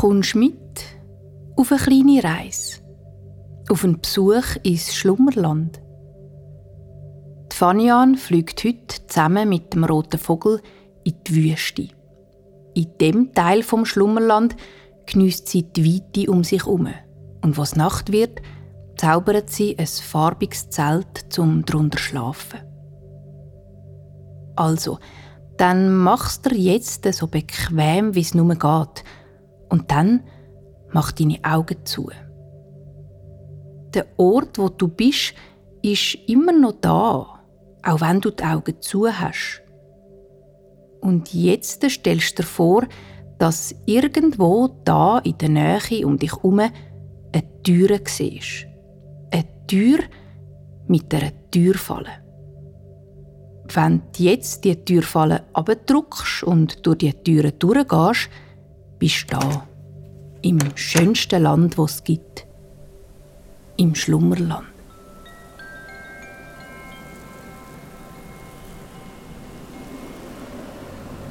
kommst mit auf eine kleine Reise, auf einen Besuch ins Schlummerland. Die Fanian fliegt heute zusammen mit dem roten Vogel in die Wüste. In dem Teil vom Schlummerland genießt sie die Weite um sich herum. Und was Nacht wird, zaubert sie ein farbiges Zelt zum drunter schlafen. Also, dann machst du jetzt so bequem, wie es nur geht. Und dann mach deine Augen zu. Der Ort, wo du bist, ist immer noch da, auch wenn du die Augen zu hast. Und jetzt stellst du dir vor, dass irgendwo da in der Nähe um dich herum eine Tür siehst. Eine Tür mit einer Türfalle. Wenn du jetzt die Türfalle abdruckst und durch die Türen durchgehst, bist da. Im schönsten Land, das es gibt. Im Schlummerland.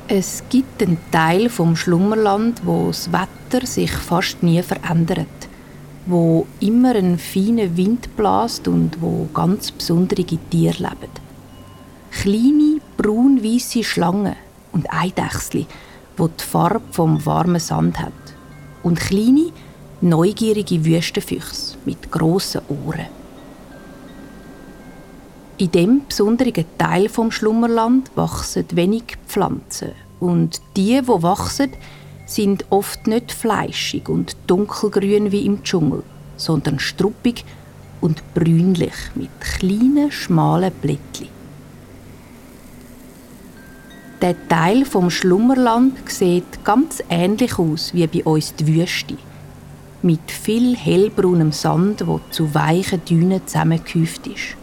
Es gibt einen Teil vom Schlummerland, wo das Wetter sich fast nie verändert, wo immer ein feiner Wind bläst und wo ganz besondere Tiere leben. Kleine braun-weiße Schlangen und Eidechsli, wo die Farbe vom warmen Sand hat, und kleine neugierige Wüstenfüchse mit grossen Ohren. In dem besonderen Teil vom Schlummerland wachsen wenig Pflanzen und die, wo wachsen, sind oft nicht fleischig und dunkelgrün wie im Dschungel, sondern struppig und brünlich mit kleinen schmalen Blättchen. Der Teil vom Schlummerland sieht ganz ähnlich aus wie bei uns die Wüste, mit viel hellbraunem Sand, wo zu weichen Dünen zusammengehäuft ist.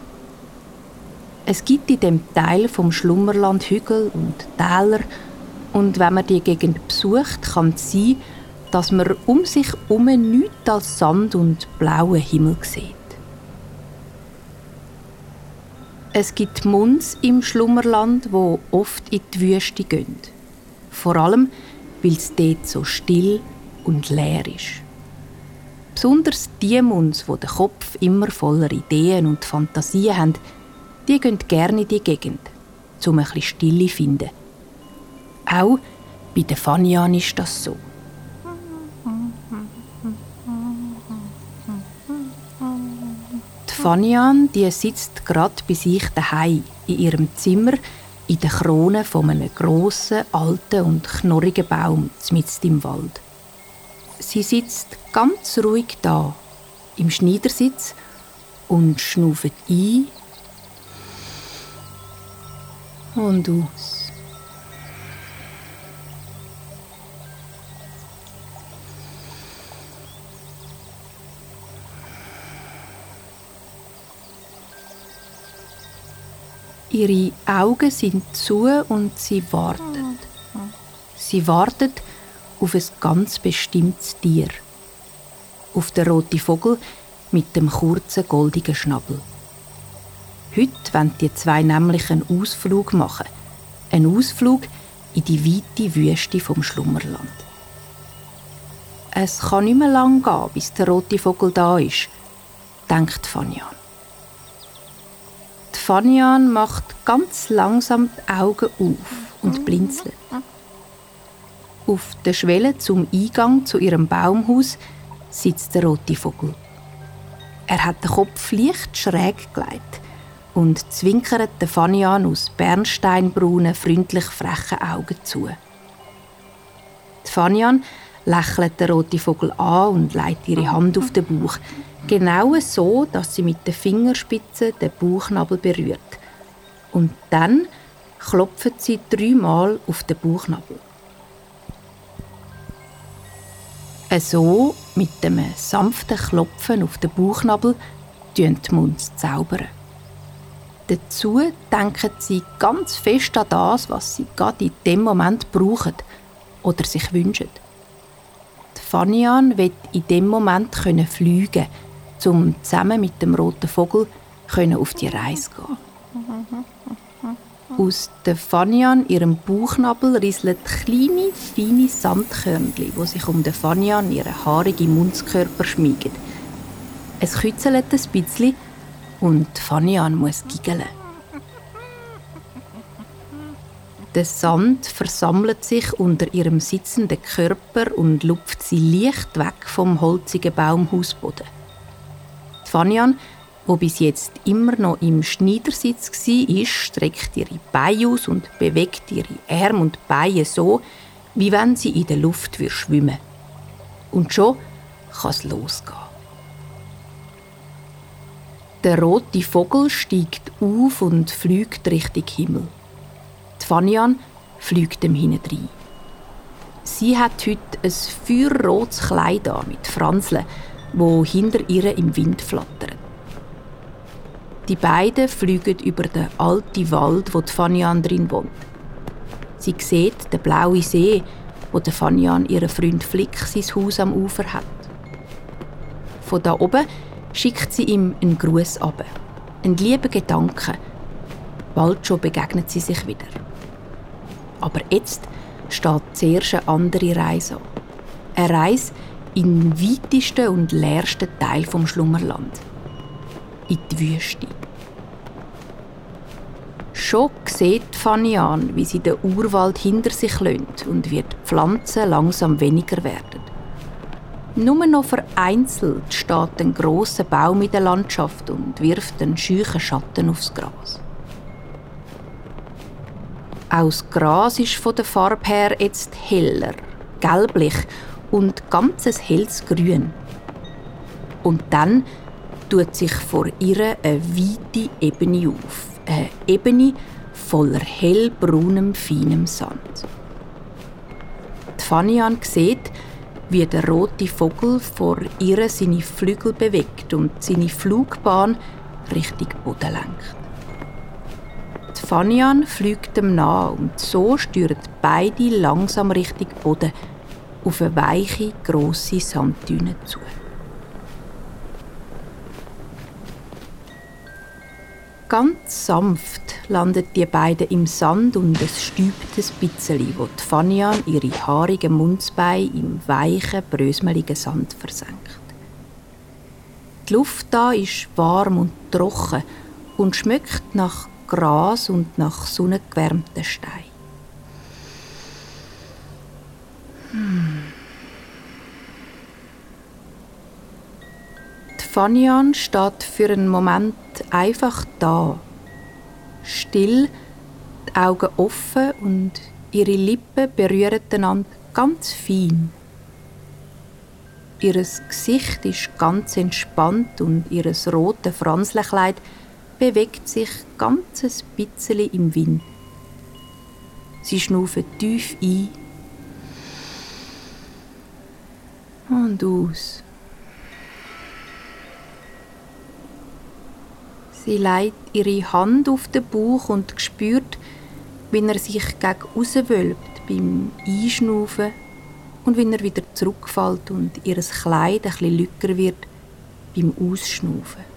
Es gibt in dem Teil vom Schlummerland Hügel und Täler und wenn man die Gegend besucht, kann es sein, dass man um sich herum nichts als Sand und blauen Himmel sieht. Es gibt Munds im Schlummerland, wo oft in die Wüste gehen. Vor allem, weil es dort so still und leer ist. Besonders die Munds, wo der Kopf immer voller Ideen und Fantasien haben, die gehen gerne in die Gegend, um ein bisschen Stille zu finden. Auch bei den Fanian ist das so. Fanian die sitzt gerade bei sich daheim in ihrem Zimmer in der Krone von einem grossen, alten und knorrigen Baum mitten im Wald. Sie sitzt ganz ruhig da, im Schneidersitz und schnauft ein und aus. Ihre Augen sind zu und sie wartet. Sie wartet auf ein ganz bestimmtes Tier. Auf den roten Vogel mit dem kurzen goldigen Schnabel. Heute wollen die zwei nämlich einen Ausflug machen. Einen Ausflug in die weite Wüste vom Schlummerland. Es kann nicht mehr lang gehen, bis der rote Vogel da ist, denkt Fanian. Die Fanian macht ganz langsam die Augen auf und blinzelt. Auf der Schwelle zum Eingang zu ihrem Baumhaus sitzt der rote Vogel. Er hat den Kopf leicht schräg gelegt und zwinkert der Fanian aus bernsteinbraunen, freundlich frechen Augen zu. Die Fanian lächelt den roten Vogel an und legt ihre Hand auf den Bauch, genau so, dass sie mit den Fingerspitzen den Bauchnabel berührt. Und dann klopft sie dreimal auf den Bauchnabel. So, mit dem sanften Klopfen auf den Bauchnabel, tun die Munds zaubern. Dazu denken sie ganz fest an das, was sie gerade in dem Moment brauchen oder sich wünschen. Fanian wird in dem Moment können fliegen, um zusammen mit dem roten Vogel können auf die Reise gehen. Aus der Fanian, ihrem Bauchnabel, rieseln kleine, feine Sandkörnchen, die sich um den Fanian, ihren haarigen Mundskörper schmiegen. Es kützelt ein bisschen und Fanian muss giggeln. Der Sand versammelt sich unter ihrem sitzenden Körper und lupft sie leicht weg vom holzigen Baumhausboden. Fanian wo bis jetzt immer noch im Schneidersitz war, streckt ihre Beine aus und bewegt ihre Arme und Beine so, wie wenn sie in der Luft schwimmen Und schon kann es losgehen. Der rote Vogel steigt auf und fliegt Richtung Himmel. Die Fanian fliegt ihm hinein. Sie hat heute ein feuerrotes Kleid an mit Franseln, wo hinter ihr im Wind flattern. Die beiden fliegen über den alten Wald, wo die Fanian drin wohnt. Sie sieht den blauen See, wo der Fanian ihren Freund Flick sein Haus am Ufer hat. Von da oben schickt sie ihm einen Gruß ab, einen lieben Gedanken. Bald schon begegnet sie sich wieder. Aber jetzt steht zuerst eine andere Reise an. Eine Reise in den weitesten und leersten Teil vom Schlummerland in die Wüste. Schon sieht Fanny an, wie sie den Urwald hinter sich lönt und wie die Pflanzen langsam weniger werden. Nur noch vereinzelt steht ein großer Baum in der Landschaft und wirft einen scheuchen Schatten aufs Gras. Auch das Gras ist von der Farbe her jetzt heller, gelblich und ganzes helles Grün. Und dann tut sich vor ihr eine weite Ebene auf. Eine Ebene voller hellbraunem, feinem Sand. Die Fanian sieht, wie der rote Vogel vor ihr seine Flügel bewegt und seine Flugbahn Richtung Boden lenkt. Fanian fliegt ihm nach und so steuern beide langsam Richtung Boden auf eine weiche, grosse Sanddüne zu. Ganz sanft landet die beiden im Sand und es stübt ein bisschen, wo die Fanian ihre haarigen Mundsbeine im weichen, brösmeligen Sand versenkt. Die Luft da ist warm und trocken und schmeckt nach Gras und nach sonnengewärmten Steinen. Hm. Fanian steht für einen Moment einfach da. Still, die Augen offen und ihre Lippen berühren einander ganz fein. Ihr Gesicht ist ganz entspannt und ihr rotes Franzlenkleid bewegt sich ganz ein bisschen im Wind. Sie schnaufen tief ein und aus. Sie legt ihre Hand auf den Bauch und spürt, wie er sich gegen rauswölbt beim Einschnaufen und wie er wieder zurückfällt und ihr Kleid etwas lücker wird beim Ausschnaufen.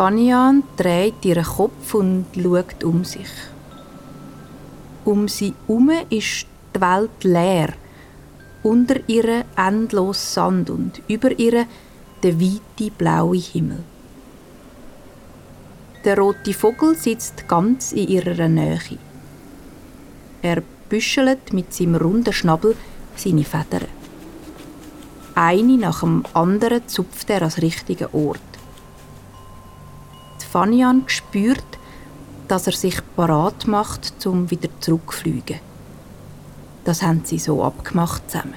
Fanian dreht ihren Kopf und schaut um sich. Um sie herum ist die Welt leer. Unter ihr endlos Sand und über ihr der weite blaue Himmel. Der rote Vogel sitzt ganz in ihrer Nähe. Er büschelt mit seinem runden Schnabel seine Federn. Eine nach dem anderen zupft er als richtigen Ort. Fanian spürt, dass er sich parat macht, um wieder zurückzufliegen. Das haben sie so abgemacht zusammen.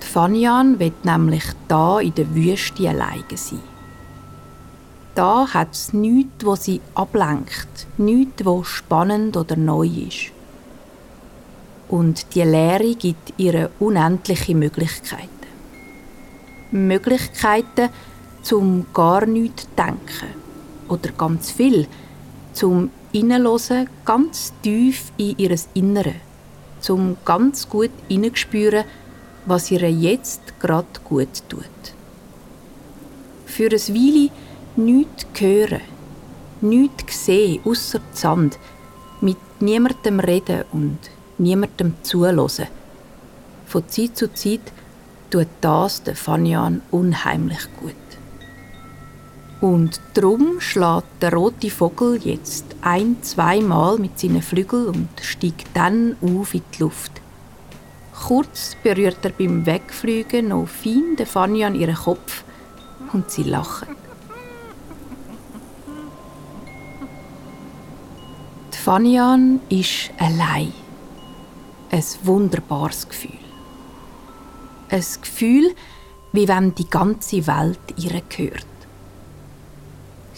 Die Fanian wird nämlich da in der Wüste alleine sein. Da hat es nichts, wo sie ablenkt, nichts, wo spannend oder neu ist. Und die Lehre gibt ihr unendliche Möglichkeiten. Möglichkeiten, zum gar nichts denken oder ganz viel, zum Innenlosen ganz tief in ihr Innere, zum ganz gut hineinspüren, was ihr jetzt gerade gut tut. Für ein Weile nichts hören, nichts sehen, außer Sand, mit niemandem reden und niemandem zuhören. Von Zeit zu Zeit tut das der Fanian unheimlich gut. Und drum schlägt der rote Vogel jetzt ein, zweimal mit seinen Flügeln und steigt dann auf in die Luft. Kurz berührt er beim Wegfliegen noch fein den Fanny an ihren Kopf und sie lachen. Fanian ist allein. Ein wunderbares Gefühl. Ein Gefühl, wie wenn die ganze Welt ihr gehört.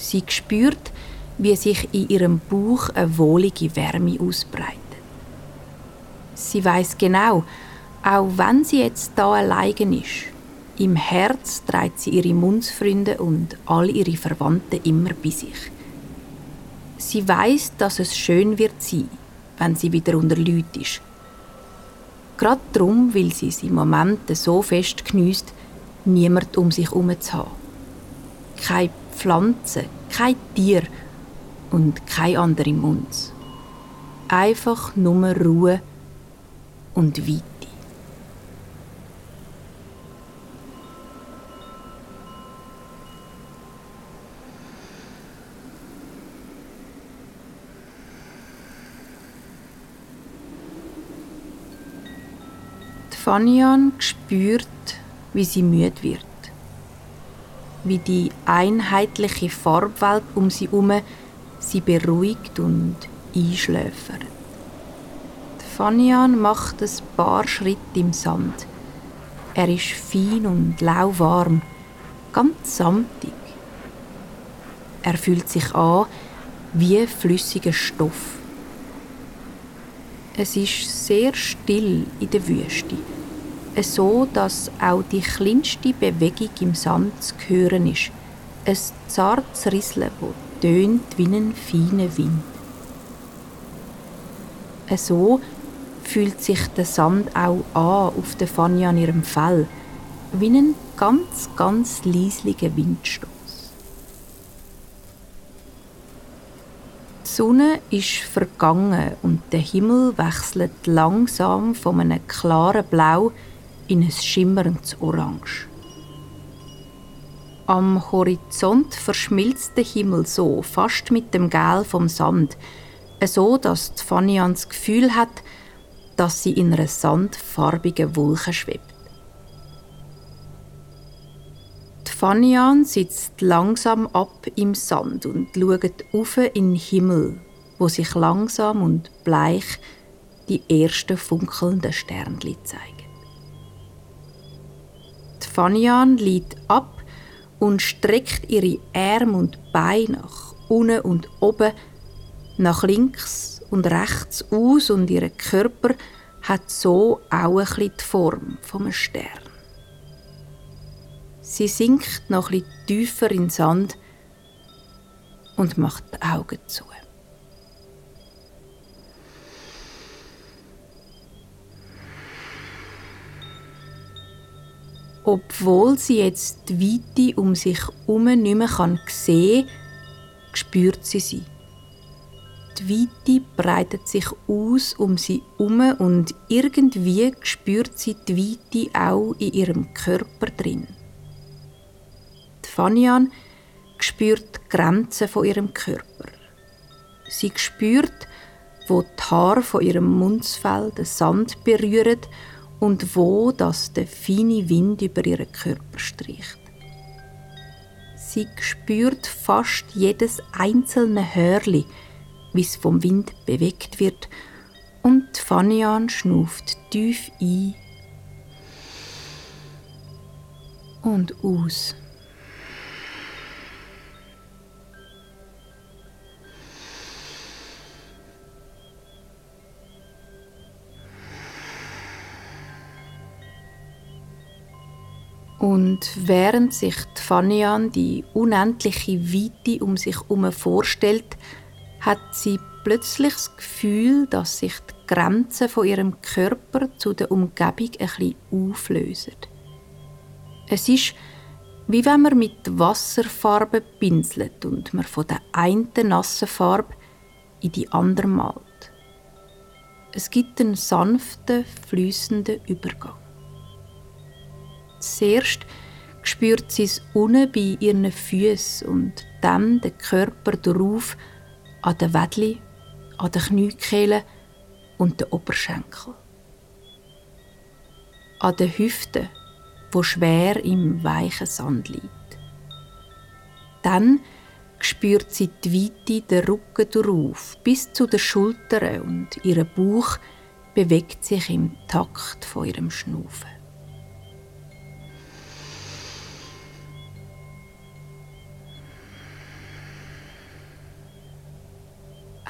Sie spürt, wie sich in ihrem Bauch eine wohlige Wärme ausbreitet. Sie weiß genau, auch wenn sie jetzt da allein ist, im Herz trägt sie ihre Mundsfreunde und all ihre Verwandten immer bei sich. Sie weiß, dass es schön wird sein, wenn sie wieder unter Leuten ist. Gerade darum will sie es im Moment so fest geniesst, niemand um sich herum zu haben. Keine Pflanze, kein Tier und kein anderer Mund. Einfach nur Ruhe und Weite. Fanian spürt, wie sie müde wird wie die einheitliche Farbwelt um sie herum sie beruhigt und einschläfert. Fanian macht ein paar Schritte im Sand. Er ist fein und lauwarm, ganz samtig. Er fühlt sich an wie flüssiger Stoff. Es ist sehr still in der Wüste so, dass auch die kleinste Bewegung im Sand zu hören ist. Ein zartes Risseln, das tönt wie ein feiner Wind. So fühlt sich der Sand auch an auf der Fanny an ihrem Fell, wie ein ganz, ganz leislicher Windstoß. Die Sonne ist vergangen und der Himmel wechselt langsam von einem klaren Blau in ein schimmerndes Orange. Am Horizont verschmilzt der Himmel so fast mit dem Gel vom Sand, so dass Fanny das Gefühl hat, dass sie in einer sandfarbigen Wolke schwebt. Die Fanian sitzt langsam ab im Sand und schaut auf in den Himmel, wo sich langsam und bleich die ersten funkelnden Sternchen zeigen. Fanian liegt ab und streckt ihre Arme und Beine nach unten und oben, nach links und rechts aus und ihr Körper hat so auch ein die Form vom Stern. Sie sinkt noch ein tiefer in den Sand und macht die Augen zu. Obwohl sie jetzt die Weite um sich herum nicht mehr sehen kann, spürt sie sie. Die Weite breitet sich aus um sie herum und irgendwie spürt sie die Weite auch in ihrem Körper drin. Die Fanian spürt die Grenzen von ihrem Körper. Sie spürt, wo die Haare von ihrem Mundsfell den Sand berühren und wo das der feine Wind über ihren Körper streicht. Sie spürt fast jedes einzelne Hörli, wie es vom Wind bewegt wird, und Fanian schnuft tief ein und aus. Und während sich die Fanian die unendliche Weite um sich herum vorstellt, hat sie plötzlich das Gefühl, dass sich die Grenzen von ihrem Körper zu der Umgebung ein bisschen auflösen. Es ist, wie wenn man mit Wasserfarbe pinselt und man von der einen nassen Farbe in die andere malt. Es gibt einen sanften, fließenden Übergang. Zuerst spürt sie es unten bei ihren Füßen und dann den Körper darauf, an den Wädli, an den Kniekehlen und den Oberschenkel. An den Hüften, wo schwer im weichen Sand liegt. Dann spürt sie die Weite der Rücken darauf, bis zu den Schultern und ihr Bauch bewegt sich im Takt von ihrem Schnaufen.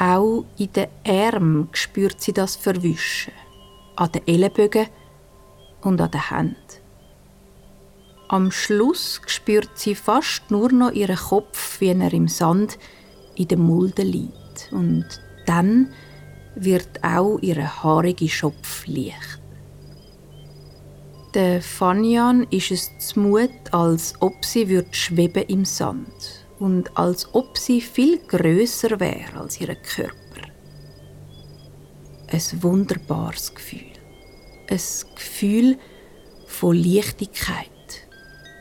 Auch in den Armen spürt sie das Verwischen, an den Ellenbögen und an den Händen. Am Schluss spürt sie fast nur noch ihren Kopf, wie er im Sand in der Mulde liegt. Und dann wird auch ihre haarige Schopf leicht. Der Fanyan ist es zumut, als ob sie schweben im Sand und als ob sie viel größer wäre als ihr Körper. Ein wunderbares Gefühl. Ein Gefühl von Leichtigkeit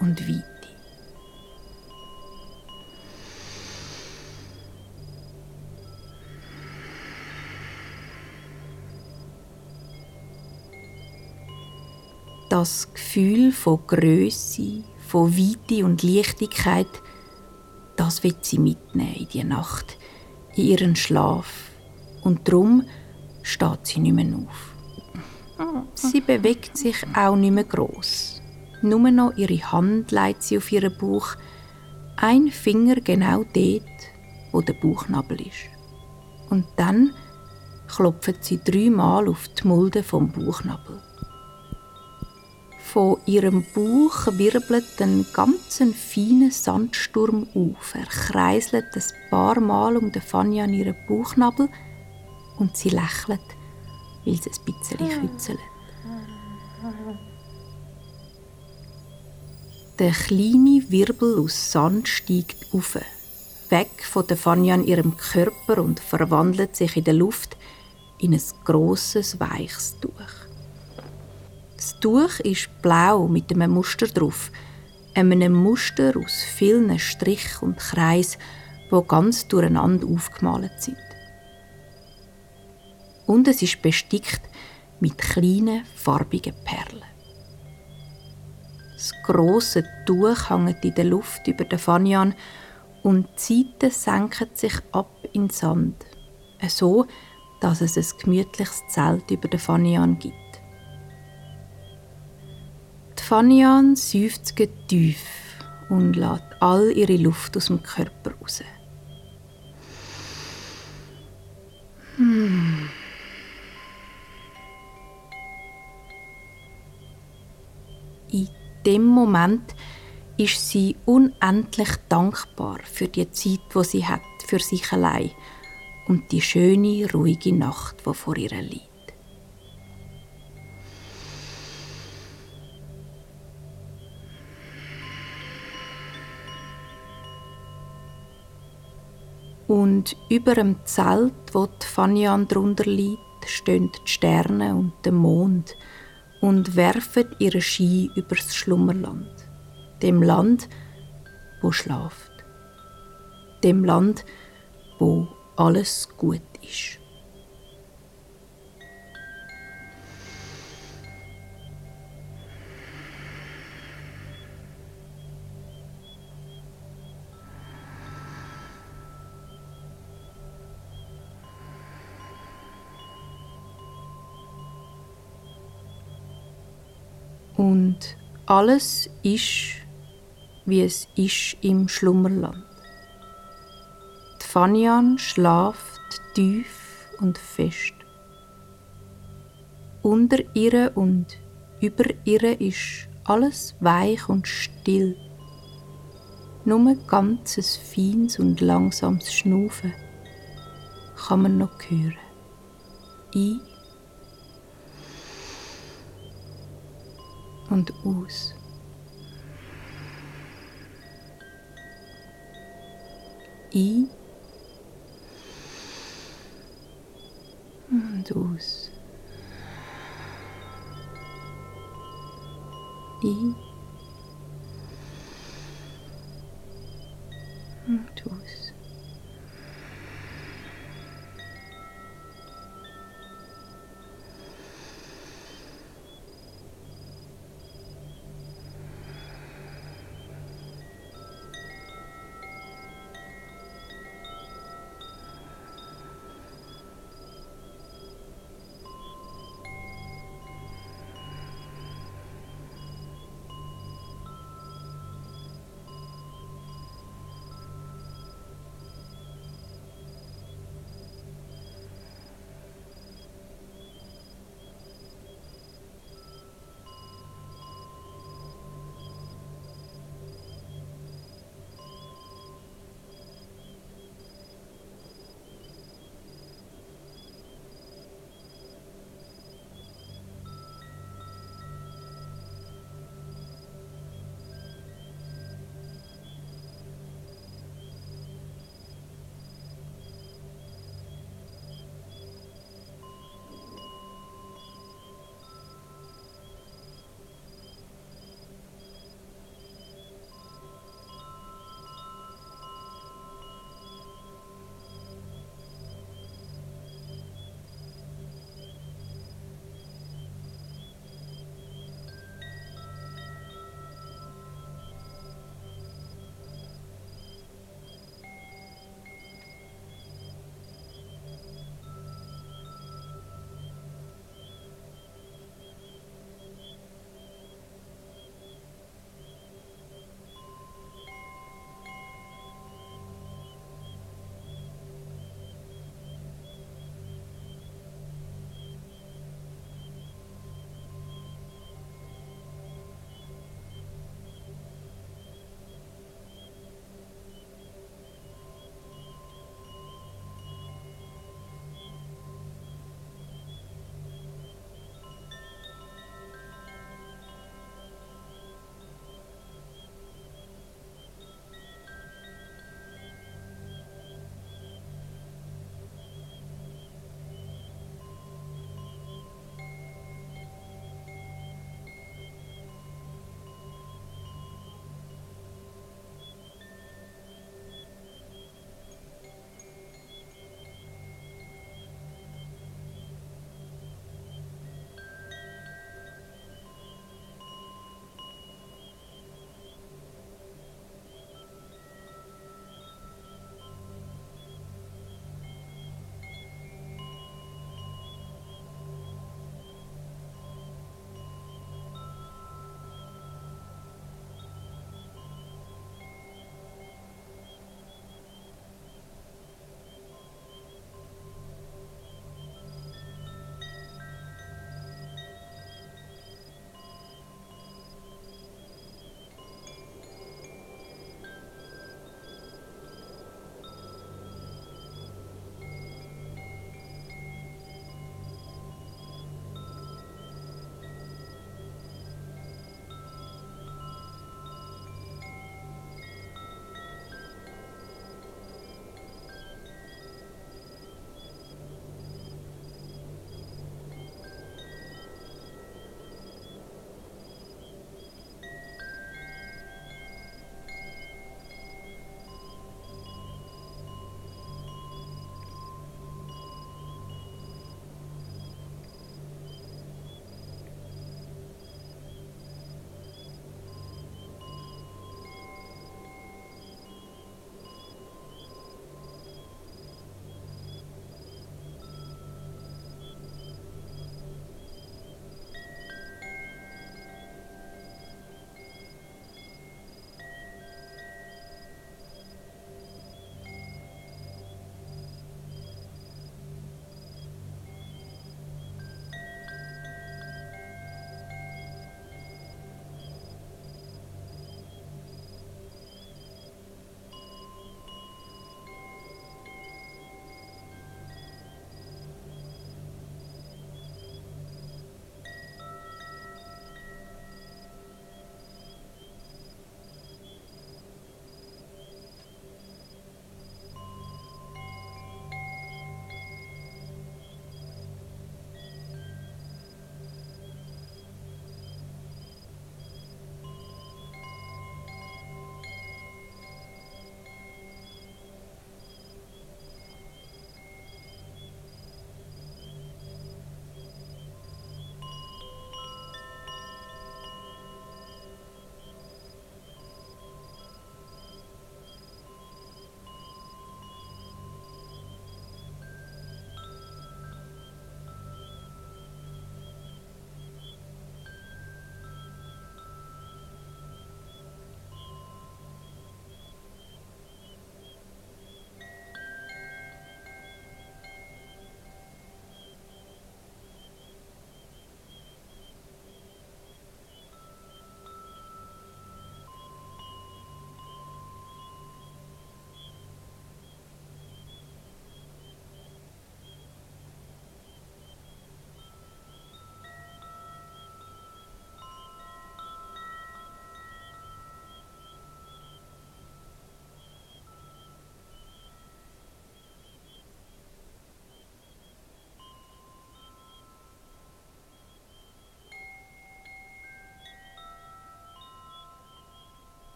und Weite. Das Gefühl von Größe, von Weite und Leichtigkeit das wird sie mitnehmen in die Nacht, in ihren Schlaf. Und darum steht sie nicht mehr auf. Sie bewegt sich auch nicht mehr gross. Nur noch ihre Hand legt sie auf ihren Bauch, ein Finger genau dort, wo der Bauchnabel ist. Und dann klopft sie dreimal auf die Mulde vom Bauchnabel. Von ihrem Bauch wirbelt ein ganz feiner Sandsturm auf. Er kreiselt ein paar Mal um den Fania an ihren Bauchnabel und sie lächelt, weil sie ein bisschen kützelt. Der kleine Wirbel aus Sand steigt auf, weg von der Fania an ihrem Körper und verwandelt sich in der Luft in ein grosses, weiches Tuch. Das Tuch ist blau mit einem Muster drauf. Einem Muster aus vielen Strichen und Kreisen, wo ganz durcheinander aufgemalt sind. Und es ist bestickt mit kleinen farbigen Perlen. Das große Tuch hängt in der Luft über den Fanian und die Seiten senken sich ab in den Sand, so dass es ein gemütliches Zelt über den Fanian gibt. Fanian seufzt tief und lässt all ihre Luft aus dem Körper raus. Hm. In dem Moment ist sie unendlich dankbar für die Zeit, wo sie hat für sich allein und die schöne, ruhige Nacht, die vor ihr liegt. Und über dem Zelt, wo die Fanyan drunter liegt, stehen die Sterne und der Mond und werfen ihre Ski übers Schlummerland. Dem Land, wo schlaft. Dem Land, wo alles gut ist. Und alles ist, wie es ist im Schlummerland. Die Fanian schlaft tief und fest. Unter ihr und über ihr ist alles weich und still. Nur ganzes feines und langsames Schnaufen kann man noch hören. Ein und aus. Ein und aus. Ein und aus.